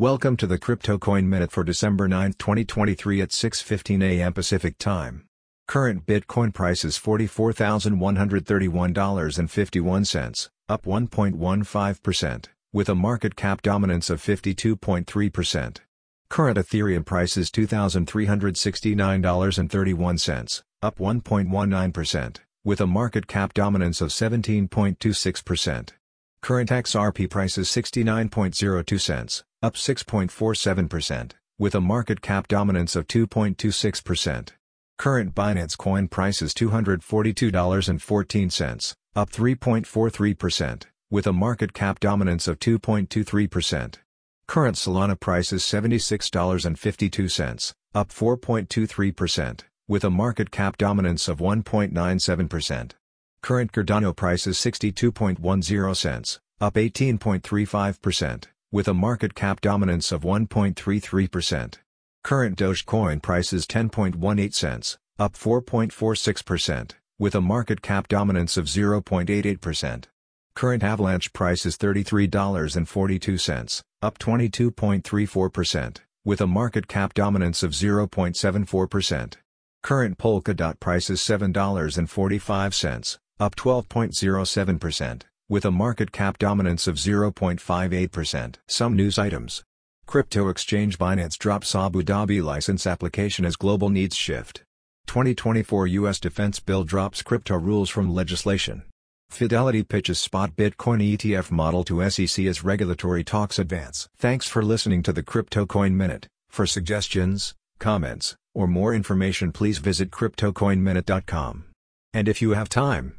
Welcome to the Crypto Coin Minute for December 9, 2023 at 6:15 a.m. Pacific Time. Current Bitcoin price is $44,131.51, up 1.15%, with a market cap dominance of 52.3%. Current Ethereum price is $2,369.31, up 1.19%, with a market cap dominance of 17.26%. Current XRP price is 69.02 cents, up 6.47%, with a market cap dominance of 2.26%. Current Binance Coin price is $242.14, up 3.43%, with a market cap dominance of 2.23%. Current Solana price is $76.52, up 4.23%, with a market cap dominance of 1.97%. Current Cardano price is 62.10 cents, up 18.35%, with a market cap dominance of 1.33%. Current Dogecoin price is 10.18 cents, up 4.46%, with a market cap dominance of 0.88%. Current Avalanche price is $33.42, up 22.34%, with a market cap dominance of 0.74%. Current Polkadot price is $7.45, up 12.07%, with a market cap dominance of 0.58%. Some news items. Crypto exchange Binance drops Abu Dhabi license application as global needs shift. 2024 U.S. Defense Bill drops crypto rules from legislation. Fidelity pitches spot Bitcoin ETF model to SEC as regulatory talks advance. Thanks for listening to the Crypto Coin Minute. For suggestions, comments, or more information please visit CryptoCoinMinute.com. And if you have time,